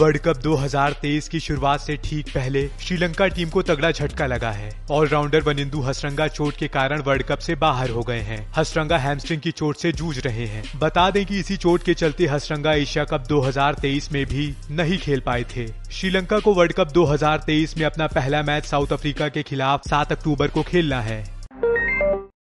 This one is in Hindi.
वर्ल्ड कप 2023 की शुरुआत से ठीक पहले श्रीलंका टीम को तगड़ा झटका लगा है। ऑलराउंडर वनिंदु हसरंगा चोट के कारण वर्ल्ड कप से बाहर हो गए हैं। हसरंगा हैमस्ट्रिंग की चोट से जूझ रहे हैं। बता दें कि इसी चोट के चलते हसरंगा एशिया कप 2023 में भी नहीं खेल पाए थे। श्रीलंका को वर्ल्ड कप 2023 में अपना पहला मैच साउथ अफ्रीका के खिलाफ 7 अक्टूबर को खेलना है।